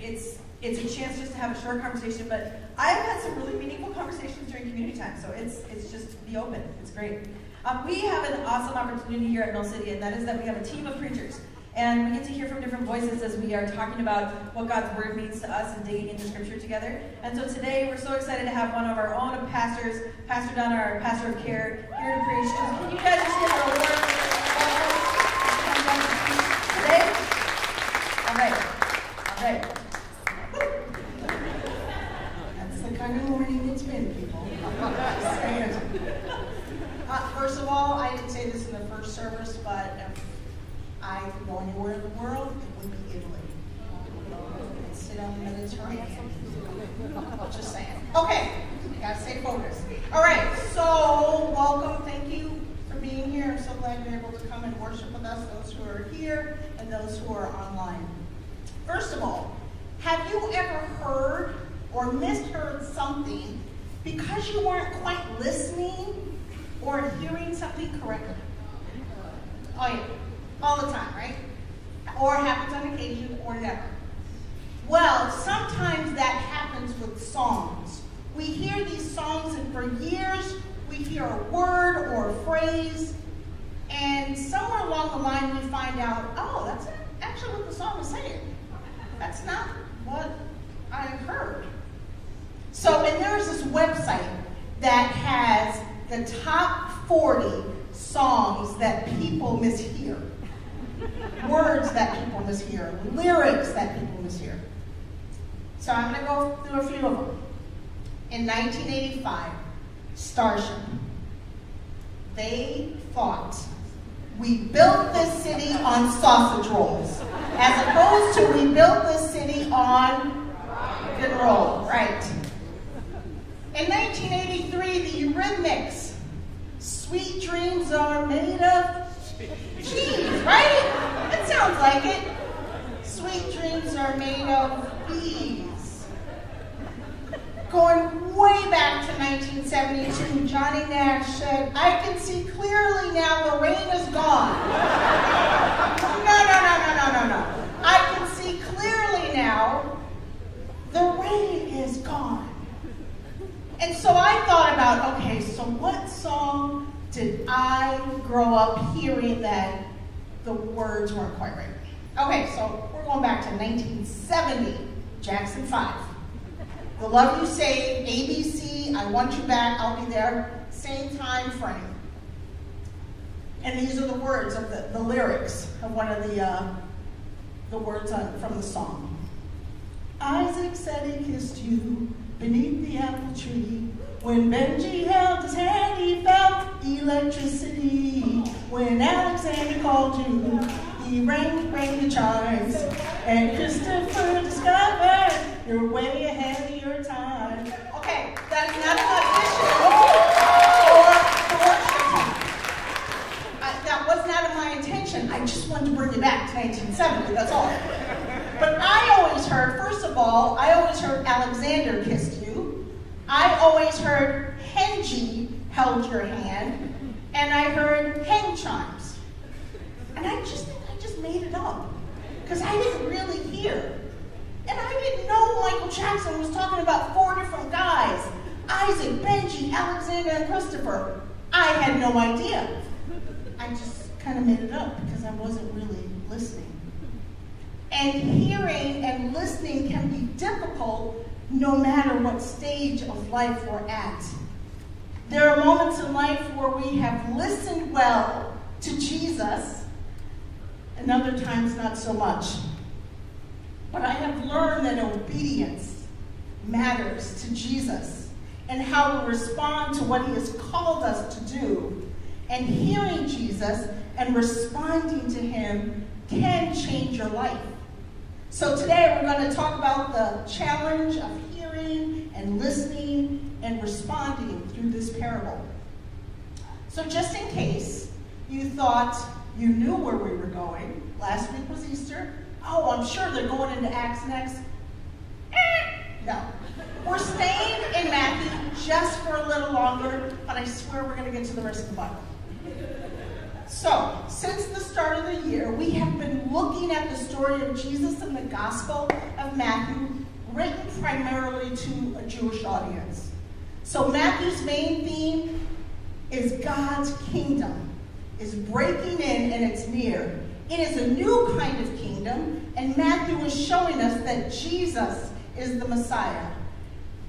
it's it's a chance just to have a short conversation. But I've had some really meaningful conversations during community time, so it's it's just be open. It's great. Um, we have an awesome opportunity here at Mill City, and that is that we have a team of preachers. And we get to hear from different voices as we are talking about what God's Word means to us and digging into Scripture together. And so today we're so excited to have one of our own pastors, Pastor Donna, our pastor of care, here to preach. Can you guys just give a word? Today? All right. All right. That's the kind of morning it's been, people. Just saying. Uh, first of all, I didn't say this in the first service, but if I could go anywhere in the world, it would be Italy. And sit on the Mediterranean. Just saying. Okay, gotta stay focused. All right, so welcome. Thank you for being here. I'm so glad you're able to come and worship with us, those who are and those who are online. First of all, have you ever heard or misheard something because you weren't quite listening or hearing something correctly? Oh, yeah. All the time, right? Or happens on occasion or never. Well, sometimes that happens with songs. We hear these songs, and for years we hear a word or a phrase, and somewhere along the line we find out, oh, that's actually what the song is saying. That's not what I heard. So, and there's this website that has the top 40 songs that people mishear words that people mishear, lyrics that people mishear. So I'm going to go through a few of them. In 1985, Starship. They thought we built this city on sausage rolls, as opposed to we built this city on good roll, right? In 1983, the Eurythmics, Sweet Dreams Are Made of Cheese, right? It sounds like it. Sweet dreams are made of bees. Going way back to 1972, Johnny Nash said, I can see clearly now the rain is gone. No, no, no, no, no, no, no. I can see clearly now the rain is gone. And so I thought about, okay, so what song did I grow up hearing that the words weren't quite right? Okay, so we're going back to 1970, Jackson 5. The Love You Save, ABC, I Want You Back, I'll Be There, same time frame. And these are the words of the, the lyrics of one of the, uh, the words on, from the song. Isaac said he kissed you beneath the apple tree. When Benji held his hand, he felt electricity. When Alexander called you, he rang, rang the chimes. And Christopher discovered you're way ahead of your time. Okay, that is not an audition I, uh, that was not of my intention. I just wanted to bring you back to 1970, that's all. But I always heard, first of all, I always heard Alexander kissed you. I always heard Henji held your hand. And I heard hang chimes. And I just think I just made it up. Because I didn't really hear. And I didn't know Michael Jackson was talking about four different guys. Isaac, Benji, Alexander, and Christopher. I had no idea. I just kind of made it up because I wasn't really listening. And hearing and listening can be difficult no matter what stage of life we're at. There are moments in life where we have listened well to Jesus, and other times not so much. But I have learned that obedience matters to Jesus and how we respond to what he has called us to do. And hearing Jesus and responding to him can change your life. So today we're going to talk about the challenge of hearing and listening and responding through this parable. So just in case you thought you knew where we were going, last week was Easter. Oh, I'm sure they're going into Acts next. Eh, no. We're staying in Matthew just for a little longer, but I swear we're going to get to the rest of the Bible. So, since the start of the year, we have been looking at the story of Jesus in the Gospel of Matthew, written primarily to a Jewish audience. So, Matthew's main theme is God's kingdom is breaking in and it's near. It is a new kind of kingdom, and Matthew is showing us that Jesus is the Messiah,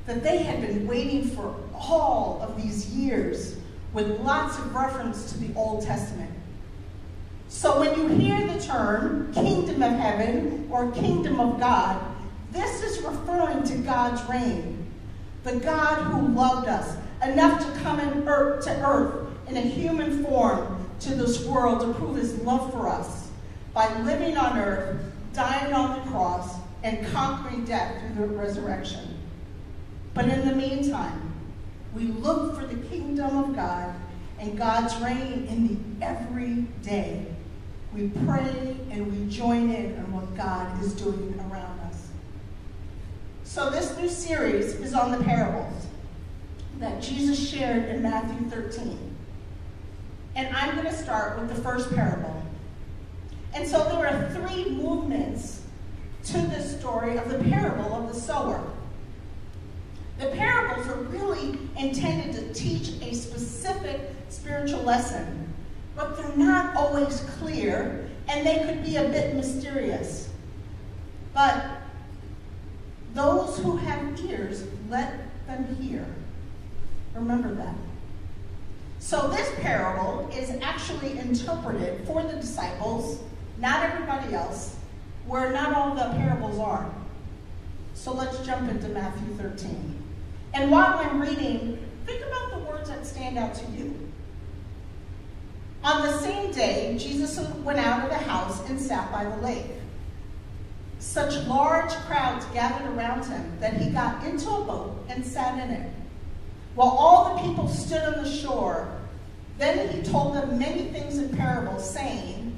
that they had been waiting for all of these years with lots of reference to the Old Testament. So when you hear the term kingdom of heaven or kingdom of God, this is referring to God's reign. The God who loved us enough to come in earth, to earth in a human form to this world to prove his love for us by living on earth, dying on the cross, and conquering death through the resurrection. But in the meantime, we look for the kingdom of God and God's reign in the everyday. We pray and we join in on what God is doing around us. So this new series is on the parables that Jesus shared in Matthew 13. And I'm going to start with the first parable. And so there are three movements to this story of the parable of the sower. The parables are really intended to teach a specific spiritual lesson, but they're not always clear and they could be a bit mysterious. But those who have ears, let them hear. Remember that. So this parable is actually interpreted for the disciples, not everybody else, where not all the parables are. So let's jump into Matthew 13. And while I'm reading, think about the words that stand out to you. On the same day, Jesus went out of the house and sat by the lake. Such large crowds gathered around him that he got into a boat and sat in it, while all the people stood on the shore. Then he told them many things in parables, saying,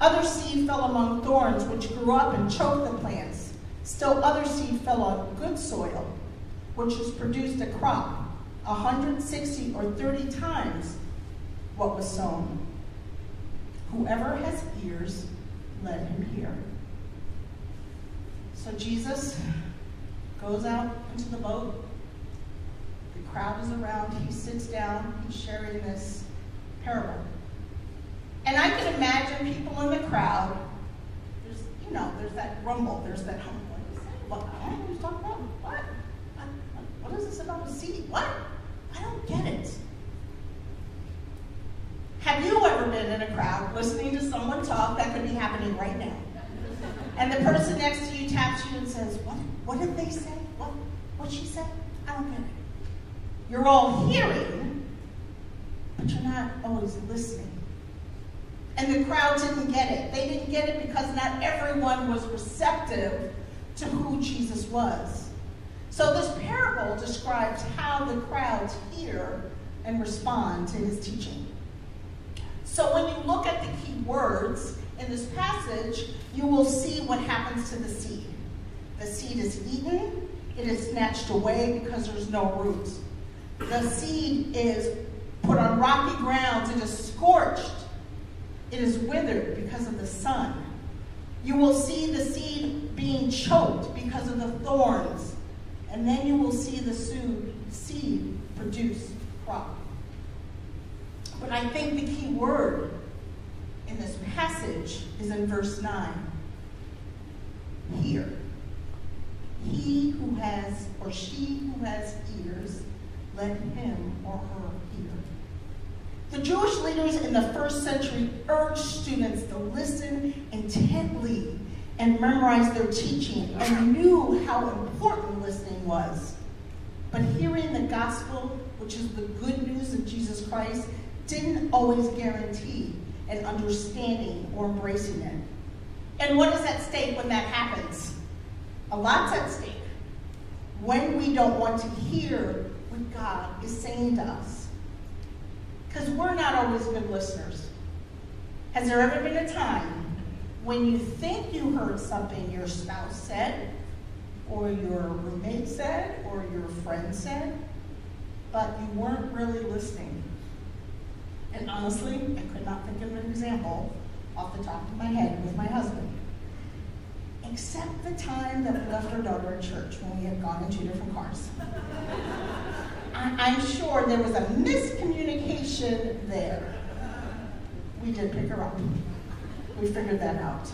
Other seed fell among thorns, which grew up and choked the plants. Still other seed fell on good soil, which has produced a crop 160 or 30 times what was sown. Whoever has ears, let him hear. So Jesus goes out into the boat. The crowd is around. He sits down. He's sharing this parable. And I can imagine people in the crowd. There's, you know, there's that rumble. There's that hum. What is that? What? I don't know talking about. What? What, what is this about a seed? What? I don't get it. Have you ever been in a crowd listening to someone talk that could be happening right now? And the person next to you taps you and says, What, what did they say? What, what she said? I don't get it. You're all hearing, but you're not always listening. And the crowd didn't get it. They didn't get it because not everyone was receptive to who Jesus was. So this parable describes how the crowds hear and respond to his teaching. So when you look at the key words in this passage, you will see what happens to the seed. The seed is eaten, it is snatched away because there's no roots. The seed is put on rocky grounds, it is scorched, it is withered because of the sun. You will see the seed being choked because of the thorns and then you will see the seed produce crop. But I think the key word in this passage is in verse 9. Hear. He who has, or she who has ears, let him or her hear. The Jewish leaders in the first century urged students to listen intently and memorize their teaching and knew how important listening was. But hearing the gospel, which is the good news of Jesus Christ, didn't always guarantee an understanding or embracing it. And what is at stake when that happens? A lot's at stake. When we don't want to hear what God is saying to us. Because we're not always good listeners. Has there ever been a time when you think you heard something your spouse said, or your roommate said, or your friend said, but you weren't really listening? And honestly, I could not think of an example off the top of my head with my husband. Except the time that we left our daughter at church when we had gone in two different cars. I, am sure there was a miscommunication there. We did pick her up. We figured that out.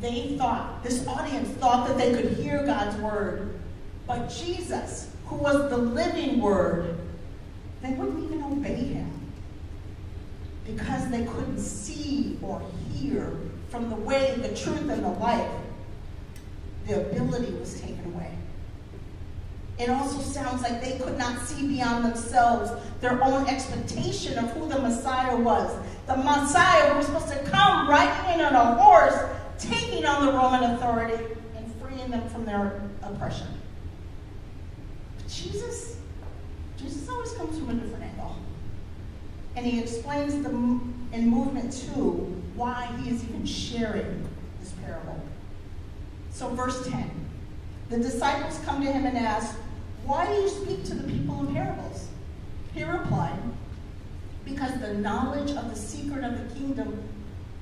They thought, this audience thought that they could hear God's word, but Jesus, who was the living word, they wouldn't even obey him because they couldn't see or hear from the way, the truth, and the life. The ability was taken away. It also sounds like they could not see beyond themselves their own expectation of who the Messiah was. The Messiah was supposed to come riding in on a horse, taking on the Roman authority and freeing them from their oppression. But Jesus, Jesus always comes from a different angle. And he explains the, in movement two why he is even sharing this parable. So, verse 10 the disciples come to him and ask, Why do you speak to the people in parables? He replied, Because the knowledge of the secret of the kingdom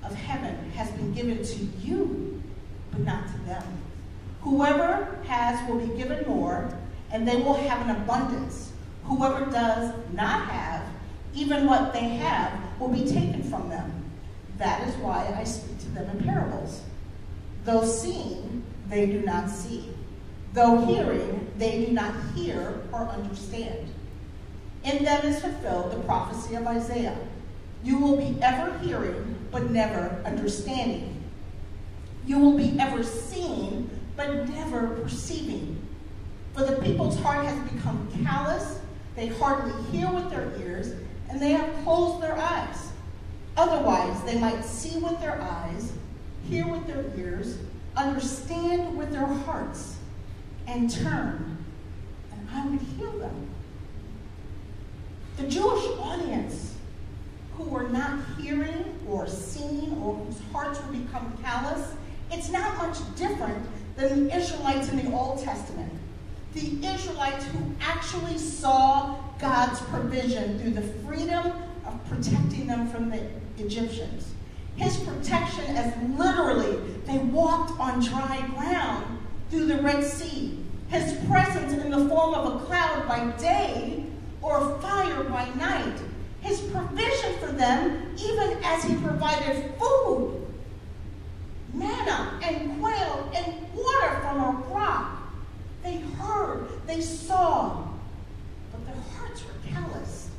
of heaven has been given to you, but not to them. Whoever has will be given more, and they will have an abundance. Whoever does not have, even what they have, will be taken from them. That is why I speak to them in parables. Though seeing, they do not see. Though hearing, they do not hear or understand. In them is fulfilled the prophecy of Isaiah. You will be ever hearing, but never understanding. You will be ever seeing, but never perceiving. For the people's heart has become callous, they hardly hear with their ears, and they have closed their eyes. Otherwise, they might see with their eyes, hear with their ears, understand with their hearts, and turn, and I would heal them. The Jewish audience who were not hearing or seeing or whose hearts were become callous, it's not much different than the Israelites in the Old Testament. The Israelites who actually saw God's provision through the freedom of protecting them from the Egyptians. His protection as literally they walked on dry ground through the Red Sea. His presence in the form of a cloud by day or fire by night. His provision for them, even as he provided food, manna and quail and water from a rock. They heard, they saw, but their hearts were callous.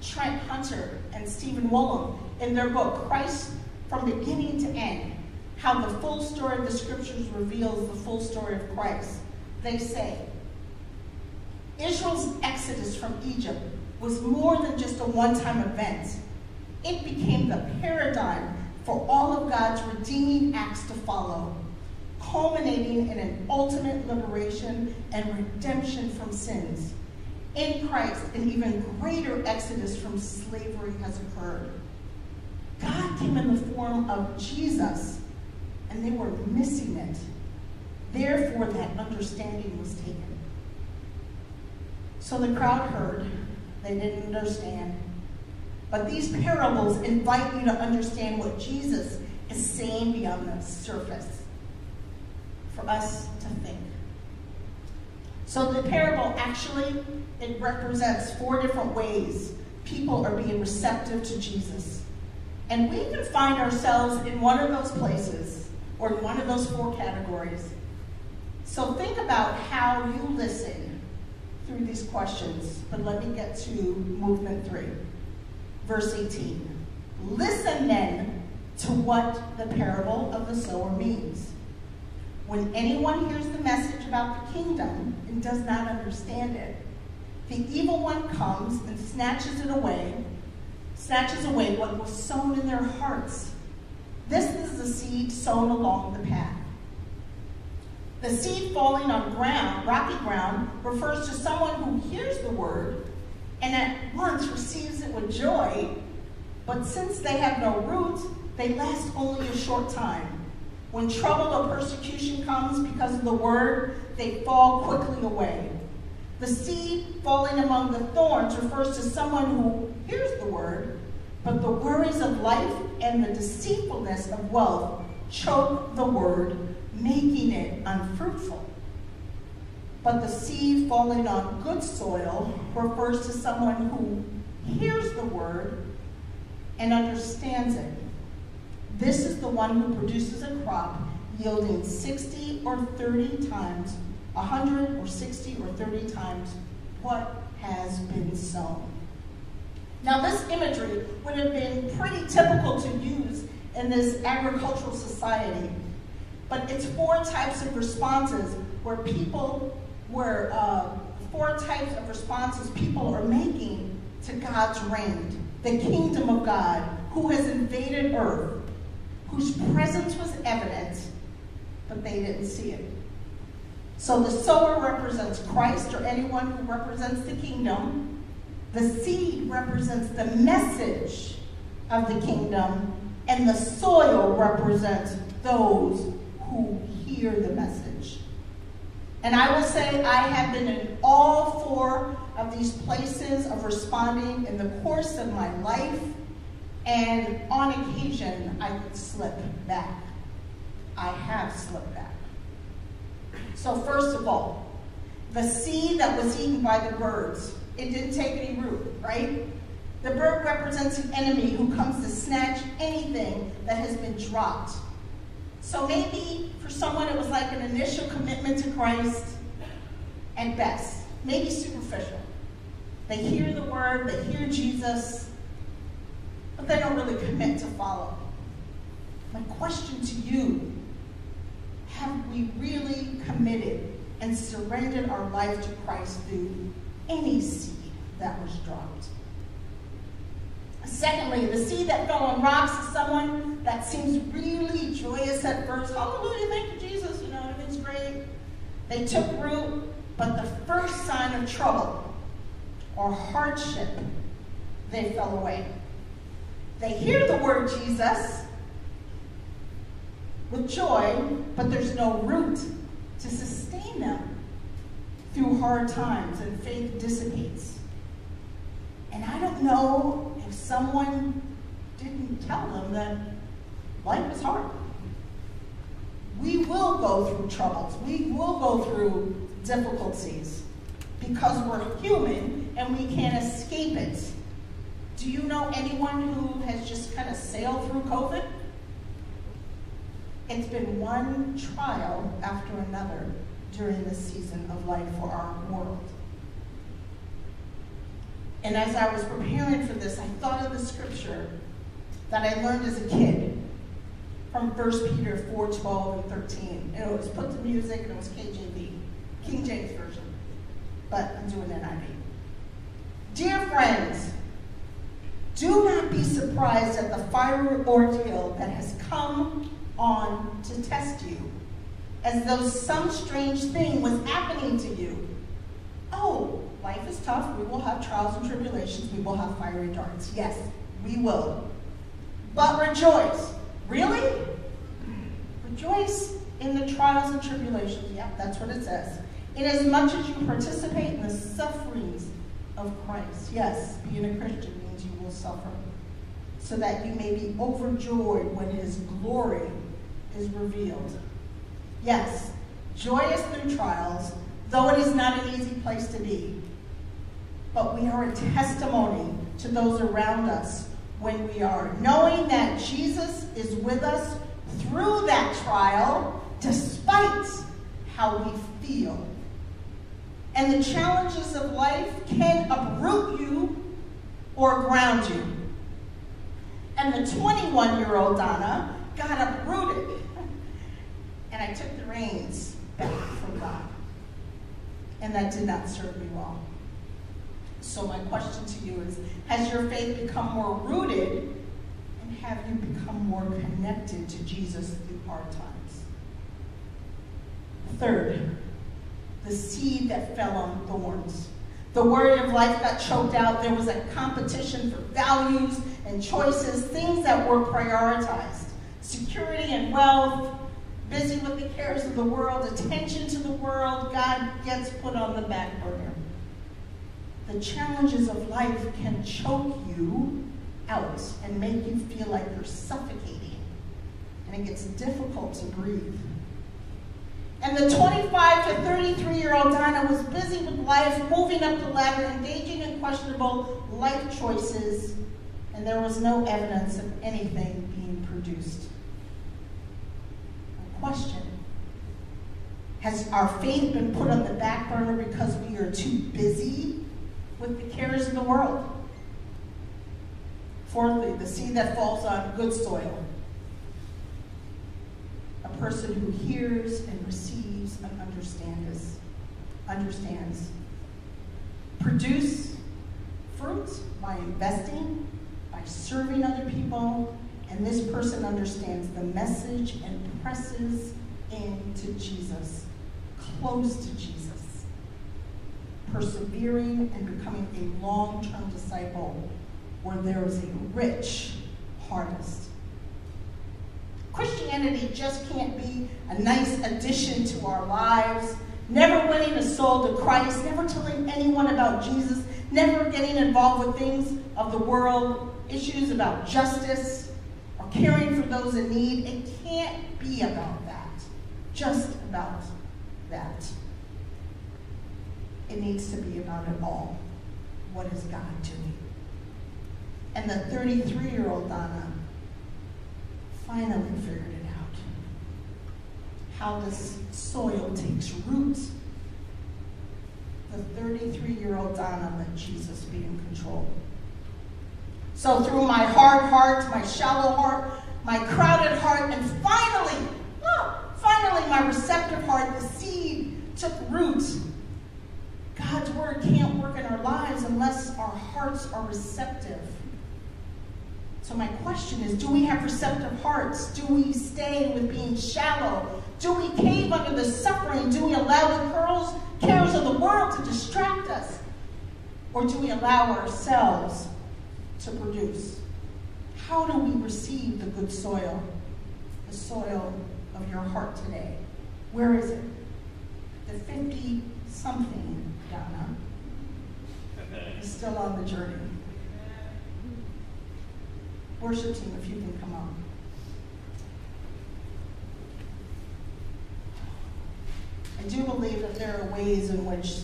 Trent Hunter and Stephen Wellum in their book, Christ from Beginning to End, how the full story of the scriptures reveals the full story of Christ. They say, Israel's exodus from Egypt was more than just a one-time event. It became the paradigm for all of God's redeeming acts to follow, culminating in an ultimate liberation and redemption from sins in Christ, an even greater exodus from slavery has occurred. God came in the form of Jesus, and they were missing it. Therefore, that understanding was taken. So the crowd heard, they didn't understand. But these parables invite you to understand what Jesus is saying beyond the surface for us to think. So the parable actually it represents four different ways people are being receptive to Jesus. And we can find ourselves in one of those places or one of those four categories. So think about how you listen through these questions. But let me get to movement three. Verse 18. Listen then to what the parable of the sower means. When anyone hears the message about the kingdom and does not understand it, the evil one comes and snatches it away snatches away what was sown in their hearts. This is the seed sown along the path. The seed falling on ground, rocky ground, refers to someone who hears the word and at once receives it with joy, but since they have no roots, they last only a short time. When trouble or persecution comes because of the word, they fall quickly away. The seed falling among the thorns refers to someone who hears the word, but the worries of life and the deceitfulness of wealth choke the word, making it unfruitful. But the seed falling on good soil refers to someone who hears the word and understands it. This is the one who produces a crop yielding 60 or 30 times, 100 or 60 or 30 times what has been sown. Now, this imagery would have been pretty typical to use in this agricultural society, but it's four types of responses where people were, uh, four types of responses people are making to God's reign, the kingdom of God, who has invaded earth, whose presence was evident, but they didn't see it. So the sower represents Christ or anyone who represents the kingdom. The seed represents the message of the kingdom, and the soil represents those who hear the message. And I will say I have been in all four of these places of responding in the course of my life, and on occasion I would slip back. I have slipped back. So, first of all, the seed that was eaten by the birds, it didn't take any root, right? The bird represents an enemy who comes to snatch anything that has been dropped. So maybe for someone it was like an initial commitment to Christ and best, maybe superficial. They hear the word, they hear Jesus, but they don't really commit to follow. My question to you have we really committed and surrendered our life to Christ through any seed that was dropped? Secondly, the seed that fell on rocks is someone that seems really joyous at first. Oh, Hallelujah, thank you, Jesus. You know, everything's great. They took root, but the first sign of trouble or hardship, they fell away. They hear the word Jesus, with joy, but there's no root to sustain them through hard times and faith dissipates. And I don't know if someone didn't tell them that life is hard. We will go through troubles. We will go through difficulties because we're human and we can't escape it. Do you know anyone who has just kind of sailed through COVID? It's been one trial after another during this season of life for our world. And as I was preparing for this, I thought of the scripture that I learned as a kid from 1 Peter 4 12 and 13. And it was put to music and it was KJV, King James Version. But I'm doing NIV. Dear friends, do not be surprised at the fiery ordeal that has come on to test you, as though some strange thing was happening to you. Oh, life is tough. We will have trials and tribulations. We will have fiery darts. Yes, we will. But rejoice. Really? Rejoice in the trials and tribulations. Yep, that's what it says. Inasmuch as you participate in the sufferings of Christ. Yes, being a Christian means you will suffer. So that you may be overjoyed when his glory is revealed. Yes, joyous through trials, though it is not an easy place to be. But we are a testimony to those around us when we are, knowing that Jesus is with us through that trial, despite how we feel. And the challenges of life can uproot you or ground you. And the 21 year old Donna got uprooted. And I took the reins back from God. And that did not serve me well. So, my question to you is Has your faith become more rooted, and have you become more connected to Jesus through hard times? Third, the seed that fell on thorns. The word of life got choked out. There was a competition for values and choices, things that were prioritized security and wealth, busy with the cares of the world, attention to the world, God gets put on the back burner. The challenges of life can choke you out and make you feel like you're suffocating, and it gets difficult to breathe. And the 25 to 33 year old Donna was busy with life, moving up the ladder, engaging in questionable life choices, and there was no evidence of anything being produced. A question Has our faith been put on the back burner because we are too busy with the cares of the world? Fourthly, the seed that falls on good soil a person who hears and receives and understands. understands. Produce fruit by investing, by serving other people, and this person understands the message and presses into Jesus, close to Jesus, persevering and becoming a long term disciple where there is a rich harvest. Christianity just can't be a nice addition to our lives, never winning a soul to Christ, never telling anyone about Jesus, never getting involved with things of the world, issues about justice, or caring for those in need. It can't be about that, just about that. It needs to be about it all. What is God doing? And the 33 year old Donna finally figured it out. How this soil takes root. The 33 year old Donna let Jesus be in control. So, through my hard heart, my shallow heart, my crowded heart, and finally, oh, finally, my receptive heart, the seed took root. God's word can't work in our lives unless our hearts are receptive. So, my question is do we have receptive hearts? Do we stay with being shallow? Do we cave under the suffering? Do we allow the curls, cares of the world to distract us? Or do we allow ourselves to produce? How do we receive the good soil, the soil of your heart today? Where is it? The 50 something, Donna, is still on the journey. Worship team, if you can come on. I do believe that there are ways in which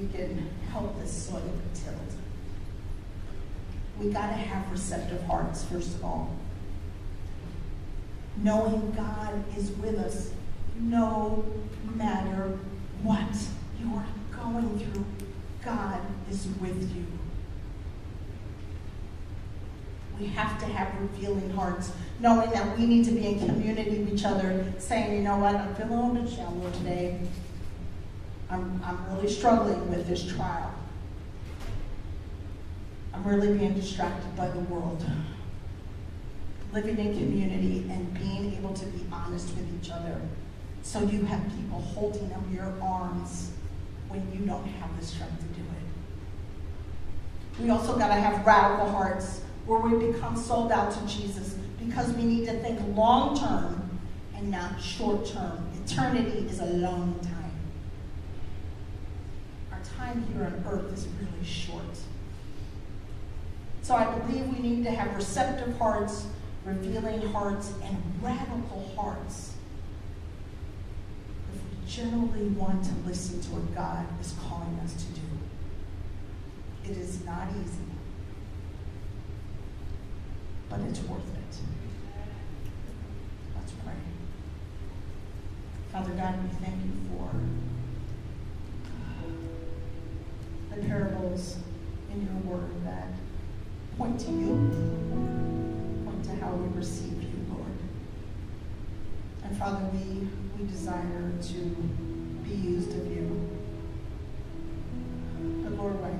we can help this soil be tilled. We got to have receptive hearts, first of all. Knowing God is with us no matter what you are going through, God is with you. We have to have revealing hearts, knowing that we need to be in community with each other, saying, you know what, I'm feeling a little bit shallow today. I'm, I'm really struggling with this trial. I'm really being distracted by the world. Living in community and being able to be honest with each other. So you have people holding up your arms when you don't have the strength to do it. We also got to have radical hearts where we become sold out to Jesus because we need to think long term and not short term. Eternity is a long time. Our time here on earth is really short. So I believe we need to have receptive hearts, revealing hearts, and radical hearts generally want to listen to what God is calling us to do. It is not easy but it's worth it. Let's pray. Father God, we thank you for the parables in your word that point to you, point to how we receive you, Lord. And Father, we, desire to be used of you. But Lord, I